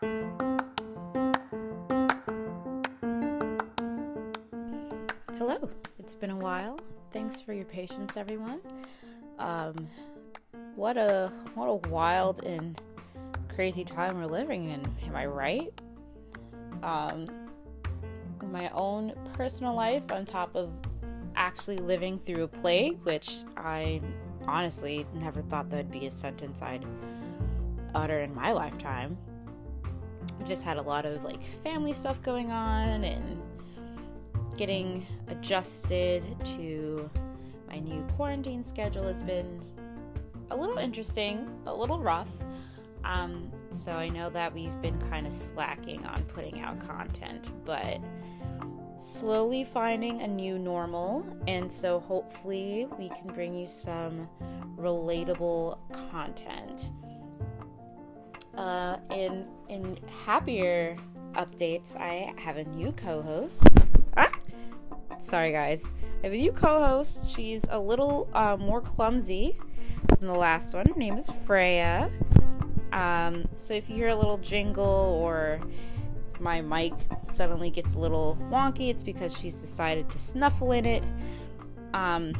Hello, it's been a while. Thanks for your patience, everyone. Um, what a what a wild and crazy time we're living in. Am I right? Um, my own personal life, on top of actually living through a plague, which I honestly never thought that'd be a sentence I'd utter in my lifetime. Just had a lot of like family stuff going on and getting adjusted to my new quarantine schedule has been a little interesting, a little rough. Um, so I know that we've been kind of slacking on putting out content, but slowly finding a new normal. And so hopefully we can bring you some relatable content. Uh, in in happier updates, I have a new co-host. Ah! Sorry, guys. I have a new co-host. She's a little uh, more clumsy than the last one. Her name is Freya. Um, so if you hear a little jingle or my mic suddenly gets a little wonky, it's because she's decided to snuffle in it. Um,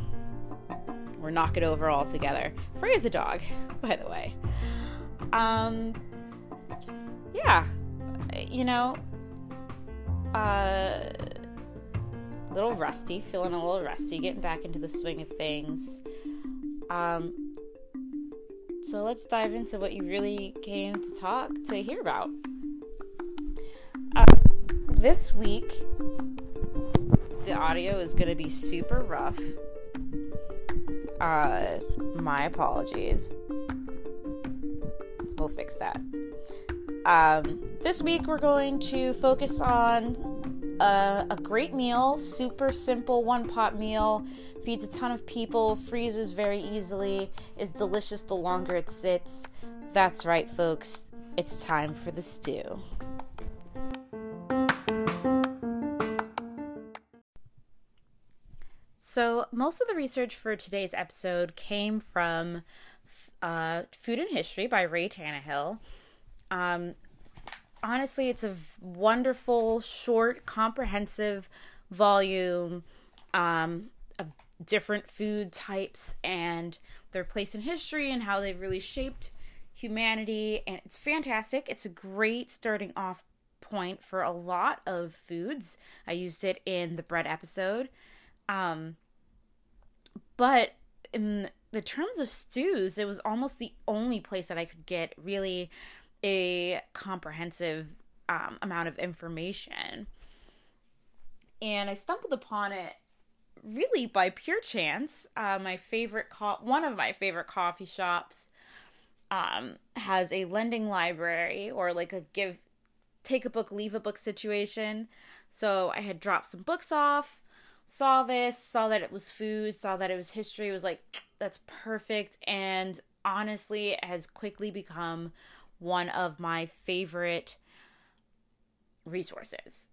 or knock it over altogether. Freya's a dog, by the way. Um, yeah, you know, uh, little rusty, feeling a little rusty, getting back into the swing of things. Um, so let's dive into what you really came to talk to hear about. Uh, this week, the audio is going to be super rough. Uh, my apologies. We'll fix that. Um, this week, we're going to focus on uh, a great meal, super simple one pot meal, feeds a ton of people, freezes very easily, is delicious the longer it sits. That's right, folks. It's time for the stew. So, most of the research for today's episode came from uh, Food and History by Reay Tannahill. Um, honestly, it's a wonderful, short, comprehensive volume um, of different food types and their place in history and how they've really shaped humanity. And it's fantastic. It's a great starting off point for a lot of foods. I used it in the bread episode. Um, but in the terms of stews, it was almost the only place that I could get really a comprehensive um, amount of information. And I stumbled upon it really by pure chance. Uh, my favorite, co- one of my favorite coffee shops, um, has a lending library or like a give, take a book, leave a book situation. So I had dropped some books off saw this, saw that it was food, saw that it was history, was like, that's perfect. And honestly, it has quickly become one of my favorite resources.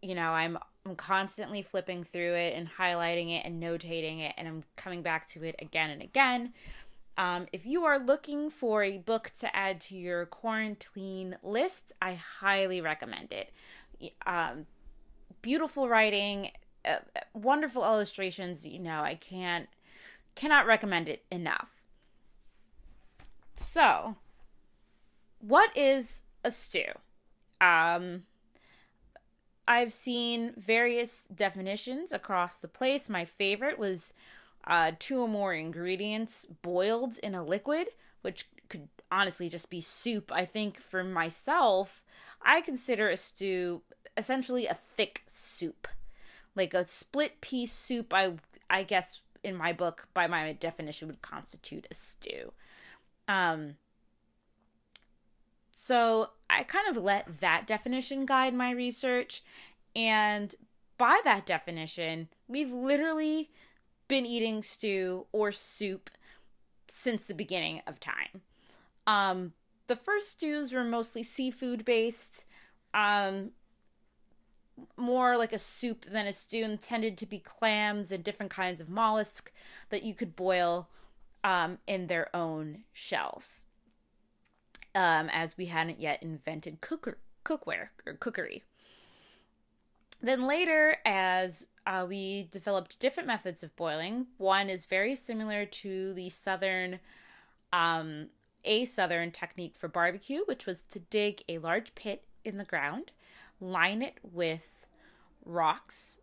You know, I'm I'm constantly flipping through it and highlighting it and notating it, and I'm coming back to it again and again. Um, if you are looking for a book to add to your quarantine list, I highly recommend it. Um, beautiful writing, uh, wonderful illustrations. You know, I can't cannot recommend it enough. So, what is a stew? Um, I've seen various definitions across the place. My favorite was uh, two or more ingredients boiled in a liquid, which could honestly just be soup. I think for myself, I consider a stew essentially a thick soup like a split pea soup i i guess in my book by my definition would constitute a stew um so i kind of let that definition guide my research and by that definition we've literally been eating stew or soup since the beginning of time um the first stews were mostly seafood based um more like a soup than a stew intended to be clams and different kinds of mollusks that you could boil um, in their own shells. Um, as we hadn't yet invented cooker, cookware or cookery. Then later, as uh, we developed different methods of boiling, one is very similar to the southern, um, a southern technique for barbecue, which was to dig a large pit in the ground, line it with rocks,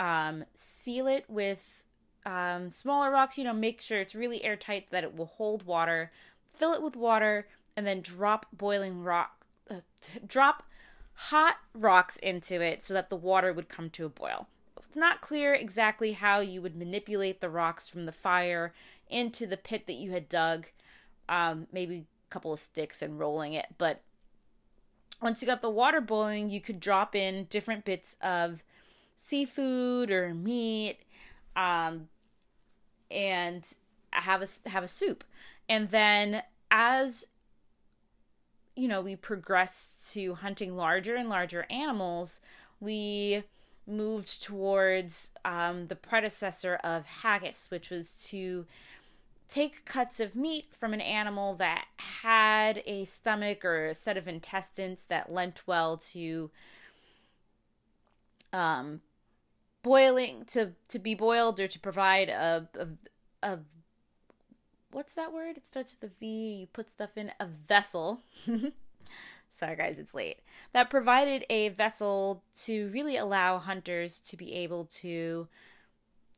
um, seal it with um, smaller rocks, you know, make sure it's really airtight that it will hold water, fill it with water, and then drop boiling rock, uh, drop hot rocks into it so that the water would come to a boil. It's not clear exactly how you would manipulate the rocks from the fire into the pit that you had dug. Um, maybe a couple of sticks and rolling it, but once you got the water boiling, you could drop in different bits of seafood or meat, um, and have a have a soup. And then as you know, we progressed to hunting larger and larger animals, we moved towards um, the predecessor of haggis, which was to take cuts of meat from an animal that had a stomach or a set of intestines that lent well to um, boiling to to be boiled or to provide a, a, a what's that word? It starts with a V. You put stuff in a vessel. Sorry, guys, it's late. That provided a vessel to really allow hunters to be able to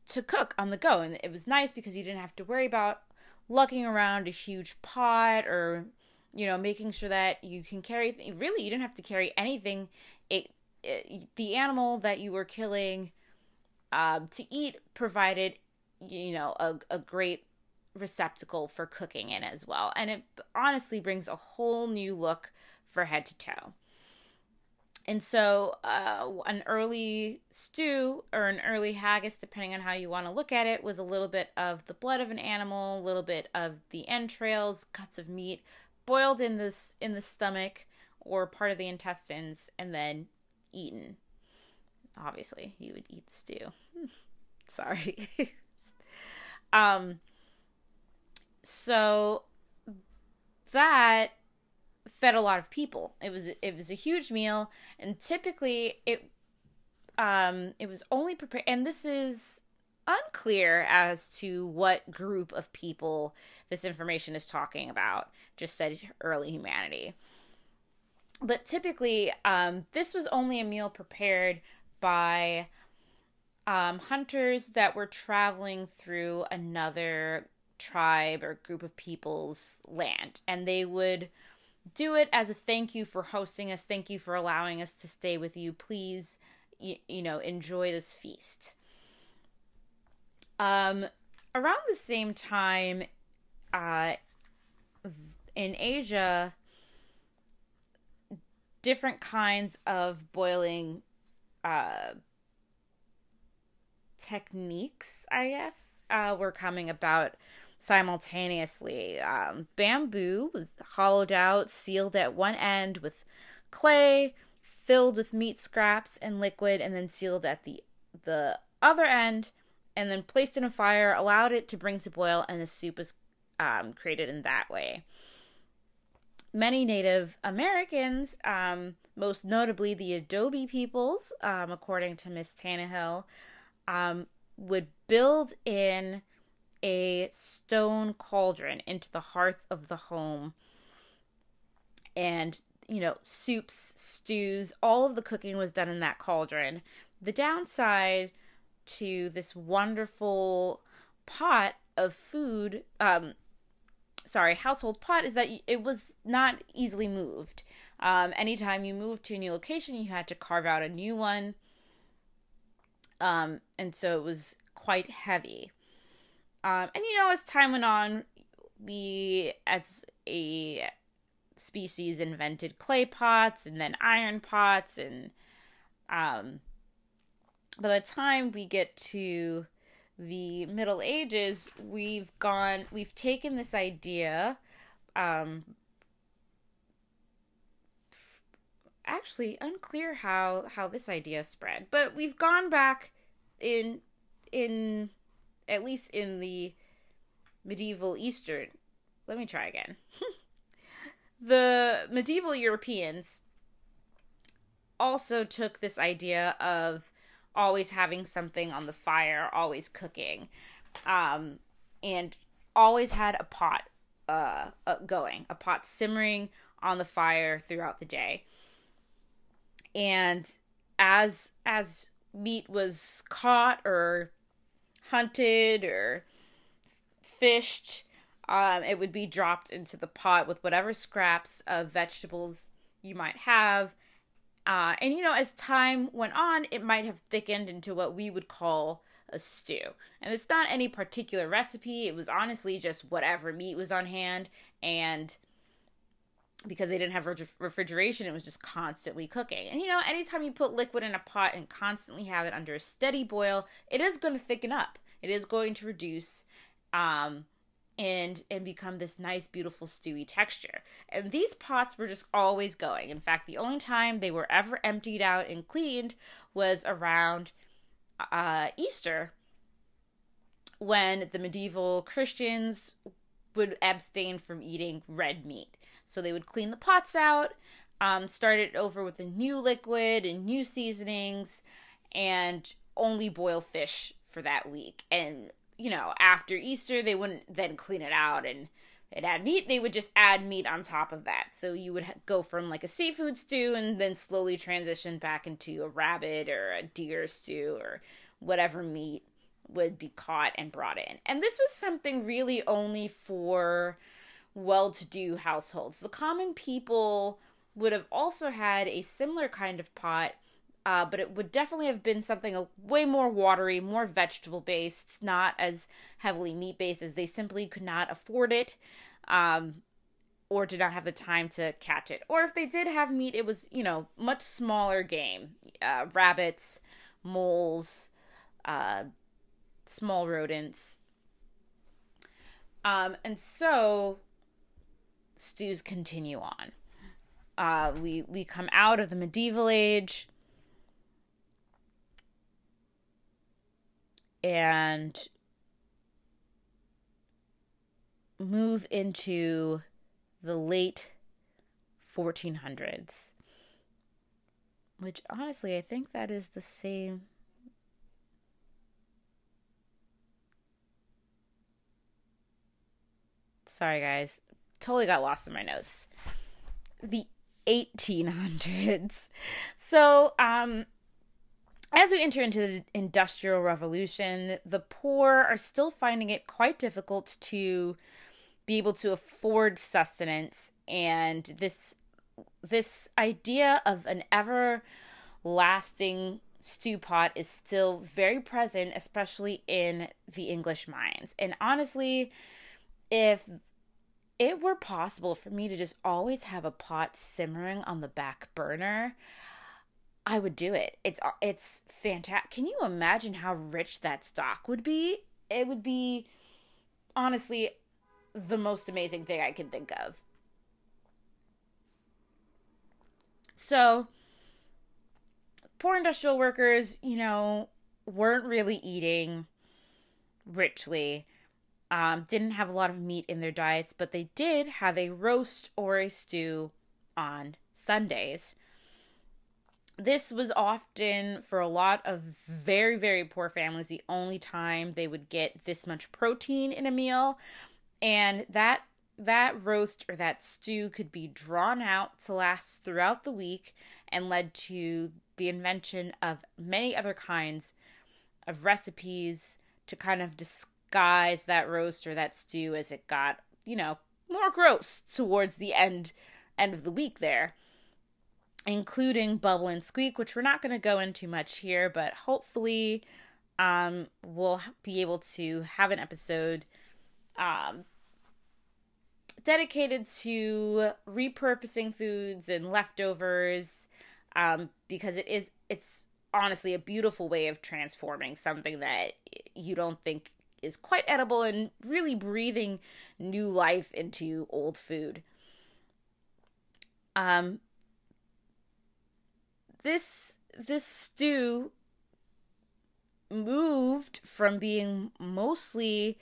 to cook on the go, and it was nice because you didn't have to worry about lugging around a huge pot or you know making sure that you can carry. Really, you didn't have to carry anything. It, it the animal that you were killing um, to eat provided you know a, a great receptacle for cooking in as well. And it honestly brings a whole new look for head to toe. And so, uh, an early stew or an early haggis, depending on how you want to look at it, was a little bit of the blood of an animal, a little bit of the entrails, cuts of meat, boiled in this in the stomach or part of the intestines, and then eaten. Obviously, you would eat the stew. Sorry. um, so that fed a lot of people. It was it was a huge meal, and typically it um it was only prepared. And this is unclear as to what group of people this information is talking about. Just said early humanity. But typically, um, this was only a meal prepared by um, hunters that were traveling through another tribe or group of people's land. And they would do it as a thank you for hosting us, thank you for allowing us to stay with you. Please, you, you know, enjoy this feast. Um, around the same time, uh, in Asia, different kinds of boiling uh, techniques, I guess, uh, were coming about simultaneously. Um, bamboo was hollowed out, sealed at one end with clay, filled with meat scraps and liquid, and then sealed at the the other end, and then placed in a fire, allowed it to bring to boil, and the soup was um, created in that way. Many Native Americans, um, most notably the Adobe peoples, um, according to Miss Tannahill, um, would build in a stone cauldron into the hearth of the home. And, you know, soups, stews, all of the cooking was done in that cauldron. The downside to this wonderful pot of food, um, sorry, household pot, is that it was not easily moved. Um, anytime you moved to a new location, you had to carve out a new one. Um, and so it was quite heavy. Um, and you know, as time went on, we as a species invented clay pots and then iron pots and um by the time we get to the middle ages we've gone we've taken this idea um actually unclear how how this idea spread but we've gone back in in at least in the medieval Eastern. Let me try again. the medieval Europeans also took this idea of always having something on the fire, always cooking, um, and always had a pot uh, uh, going, a pot simmering on the fire throughout the day. And as as meat was caught or hunted or fished, um, it would be dropped into the pot with whatever scraps of vegetables you might have. Uh, and you know, as time went on, it might have thickened into what we would call a stew. And it's not any particular recipe, it was honestly just whatever meat was on hand. And because they didn't have refrigeration, it was just constantly cooking. And you know, anytime you put liquid in a pot and constantly have it under a steady boil, it is going to thicken up. It is going to reduce um and and become this nice beautiful stewy texture. And these pots were just always going. In fact, the only time they were ever emptied out and cleaned was around uh, Easter when the medieval Christians would abstain from eating red meat. So they would clean the pots out, um, start it over with a new liquid and new seasonings, and only boil fish for that week. And, you know, after Easter, they wouldn't then clean it out and add meat, they would just add meat on top of that. So you would go from like a seafood stew and then slowly transition back into a rabbit or a deer stew or whatever meat would be caught and brought in. And this was something really only for well to do households. The common people would have also had a similar kind of pot. Uh, but it would definitely have been something way more watery, more vegetable based, not as heavily meat based as they simply could not afford it um, or did not have the time to catch it. Or if they did have meat, it was, you know, much smaller game uh, rabbits, moles, uh, small rodents. Um, and so stews continue on. Uh, we we come out of the medieval age and move into the late 1400s. Which honestly, I think that is the same. Sorry, guys. Totally got lost in my notes. The 1800s. So, um, as we enter into the Industrial Revolution, the poor are still finding it quite difficult to be able to afford sustenance and this this idea of an everlasting stew pot is still very present especially in the English minds. And honestly, if it were possible for me to just always have a pot simmering on the back burner, I would do it. It's uh, it's fantastic. Can you imagine how rich that stock would be? It would be honestly the most amazing thing I can think of. So, poor industrial workers, you know, weren't really eating richly, um, didn't have a lot of meat in their diets, but they did have a roast or a stew on Sundays. This was often for a lot of very very poor families the only time they would get this much protein in a meal. And that that roast or that stew could be drawn out to last throughout the week and led to the invention of many other kinds of recipes to kind of disguise that roast or that stew as it got you know more gross towards the end end of the week there including Bubble and Squeak, which we're not going to go into much here, but hopefully um, we'll be able to have an episode um, dedicated to repurposing foods and leftovers um, because it is it's honestly a beautiful way of transforming something that you don't think is quite edible and really breathing new life into old food. Um, this this stew moved from being mostly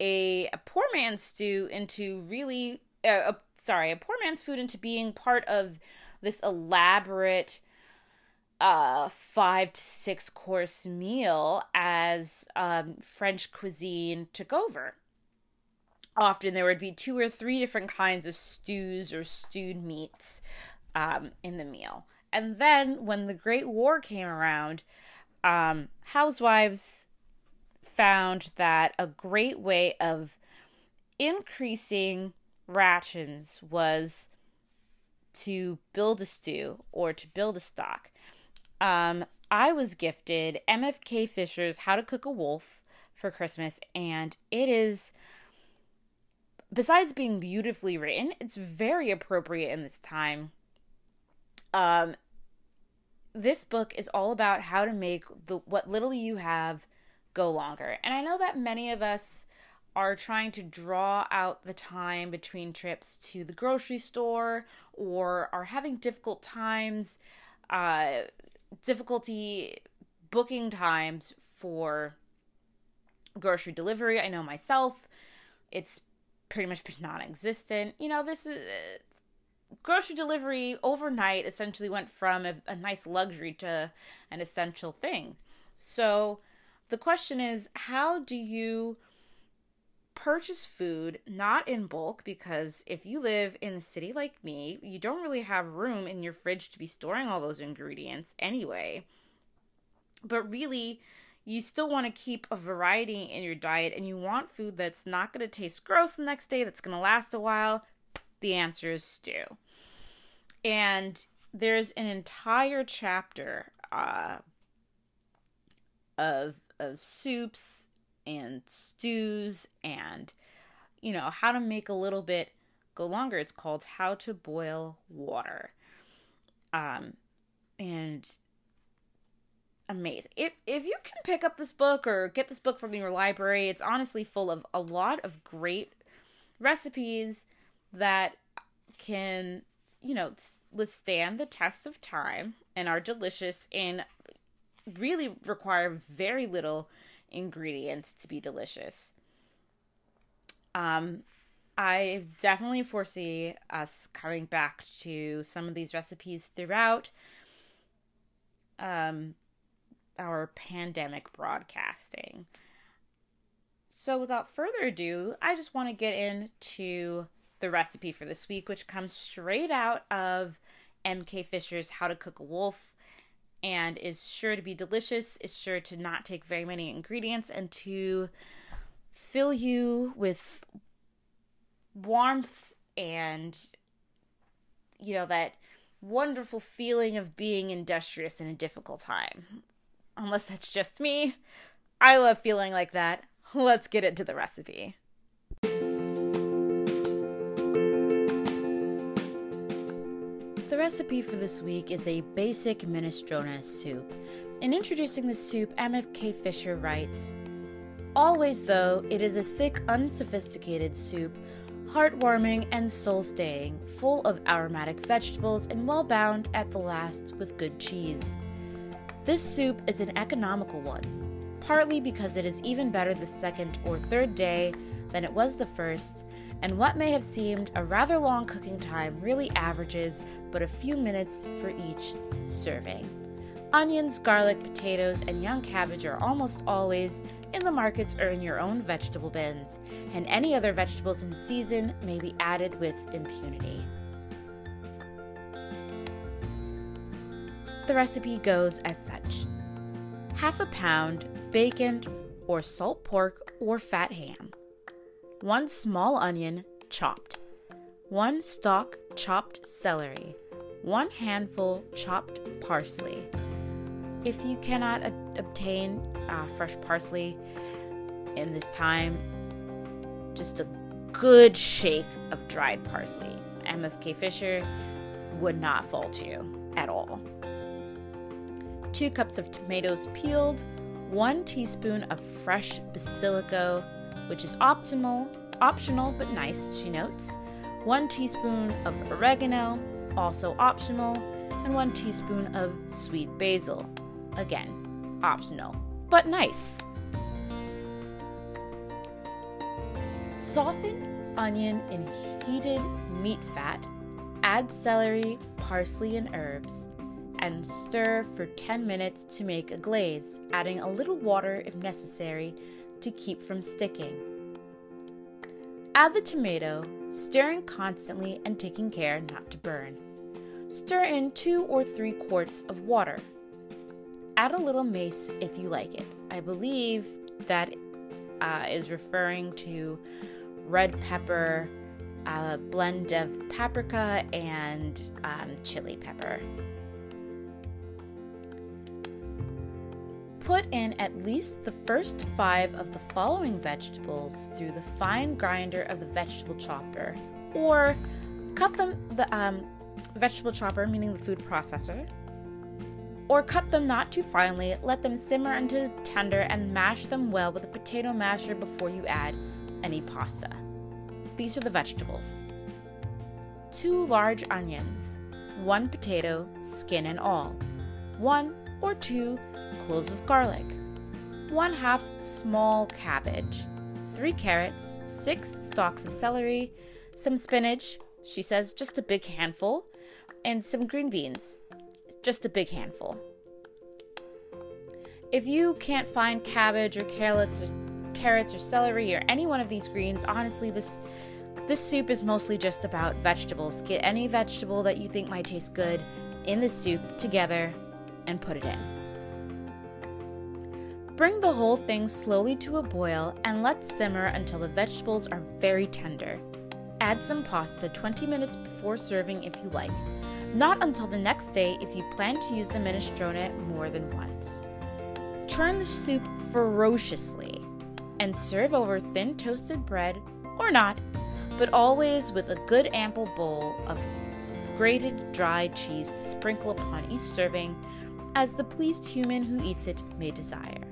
a, a poor man's stew into really uh, a, sorry, a poor man's food into being part of this elaborate uh five to six course meal as um, French cuisine took over. Often there would be two or three different kinds of stews or stewed meats um, in the meal. And then when the Great War came around, um, housewives found that a great way of increasing rations was to build a stew or to build a stock. Um, I was gifted MFK Fisher's How to Cook a Wolf for Christmas, and it is, besides being beautifully written, it's very appropriate in this time. Um, this book is all about how to make the what little you have go longer. And I know that many of us are trying to draw out the time between trips to the grocery store or are having difficult times uh difficulty booking times for grocery delivery. I know myself, it's pretty much been non-existent. You know, this is uh, grocery delivery overnight essentially went from a, a nice luxury to an essential thing. So the question is how do you purchase food not in bulk because if you live in a city like me, you don't really have room in your fridge to be storing all those ingredients anyway. But really, you still want to keep a variety in your diet and you want food that's not going to taste gross the next day, that's going to last a while, the answer is stew. And there's an entire chapter uh, of of soups and stews and you know how to make a little bit go longer. It's called How to Boil Water. Um, and amazing. If if you can pick up this book or get this book from your library, it's honestly full of a lot of great recipes that can, you know, withstand the test of time and are delicious and really require very little ingredients to be delicious. Um, I definitely foresee us coming back to some of these recipes throughout um, our pandemic broadcasting. So, without further ado, I just want to get into the recipe for this week, which comes straight out of MK Fisher's How to Cook a Wolf and is sure to be delicious, is sure to not take very many ingredients, and to fill you with warmth and, you know, that wonderful feeling of being industrious in a difficult time. Unless that's just me. I love feeling like that. Let's get into the recipe. The recipe for this week is a basic minestrone soup. In introducing the soup, MFK Fisher writes Always, though, it is a thick, unsophisticated soup, heartwarming and soul staying, full of aromatic vegetables and well bound at the last with good cheese. This soup is an economical one, partly because it is even better the second or third day than it was the first, and what may have seemed a rather long cooking time really averages but a few minutes for each serving. Onions, garlic, potatoes, and young cabbage are almost always in the markets or in your own vegetable bins, and any other vegetables in season may be added with impunity. The recipe goes as such half a pound bacon or salt pork or fat ham, 1 small onion chopped, 1 stalk chopped celery, 1 handful chopped parsley. If you cannot a- obtain uh, fresh parsley in this time, just a good shake of dried parsley. MFK Fisher would not fault you at all. 2 cups of tomatoes peeled, 1 teaspoon of fresh basilico which is optimal, optional but nice, she notes. 1 teaspoon of oregano, also optional, and 1 teaspoon of sweet basil. Again, optional, but nice. Soften onion in heated meat fat, add celery, parsley, and herbs, and stir for 10 minutes to make a glaze, adding a little water if necessary to keep from sticking. Add the tomato, stirring constantly and taking care not to burn. Stir in two or three quarts of water. Add a little mace if you like it. I believe that uh, is referring to red pepper, a blend of paprika and um, chili pepper. Put in at least the first five of the following vegetables through the fine grinder of the vegetable chopper, or cut them the um, vegetable chopper, meaning the food processor, or cut them not too finely. Let them simmer until tender and mash them well with a potato masher before you add any pasta. These are the vegetables two large onions, one potato, skin and all, one or two cloves of garlic, one half small cabbage, three carrots, six stalks of celery, some spinach, she says just a big handful, and some green beans, just a big handful. If you can't find cabbage or carrots or carrots or celery or any one of these greens, honestly, this this soup is mostly just about vegetables. Get any vegetable that you think might taste good in the soup together and put it in. Bring the whole thing slowly to a boil and let simmer until the vegetables are very tender. Add some pasta 20 minutes before serving if you like. Not until the next day if you plan to use the minestrone more than once. Churn the soup ferociously and serve over thin toasted bread or not but always with a good ample bowl of grated dried cheese to sprinkle upon each serving, as the pleased human who eats it may desire.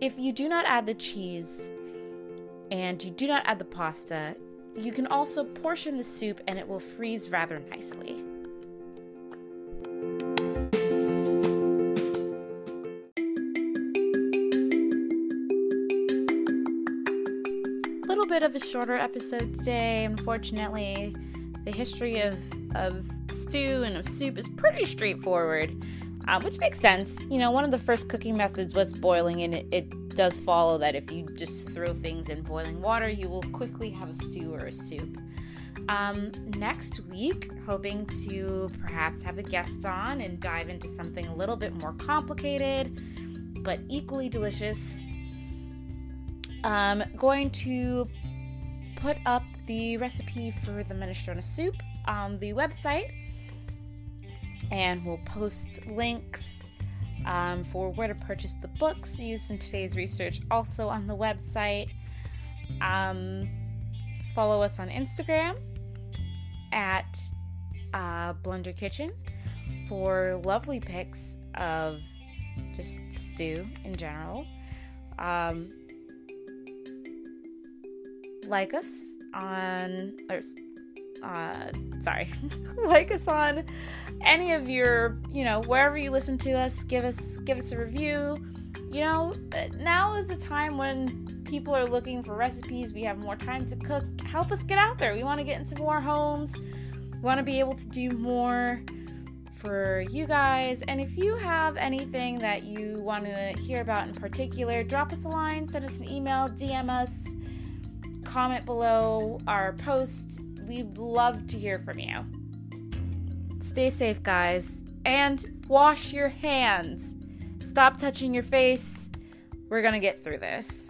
If you do not add the cheese and you do not add the pasta, you can also portion the soup and it will freeze rather nicely. little bit of a shorter episode today. Unfortunately, the history of, of stew and of soup is pretty straightforward, um, which makes sense. You know, one of the first cooking methods was boiling, and it, it does follow that if you just throw things in boiling water, you will quickly have a stew or a soup. Um, next week, hoping to perhaps have a guest on and dive into something a little bit more complicated, but equally delicious. I'm um, going to put up the recipe for the minestrone soup on the website, and we'll post links um, for where to purchase the books used in today's research also on the website. Um, follow us on Instagram at uh, Blunder Kitchen for lovely pics of just stew in general. Um, like us on or uh sorry like us on any of your you know wherever you listen to us give us give us a review. You know now is a time when people are looking for recipes. We have more time to cook. Help us get out there. We want to get into more homes. We want to be able to do more for you guys. And if you have anything that you want to hear about in particular drop us a line send us an email dm us comment below our post. We'd love to hear from you. Stay safe, guys, and wash your hands. Stop touching your face. We're gonna get through this.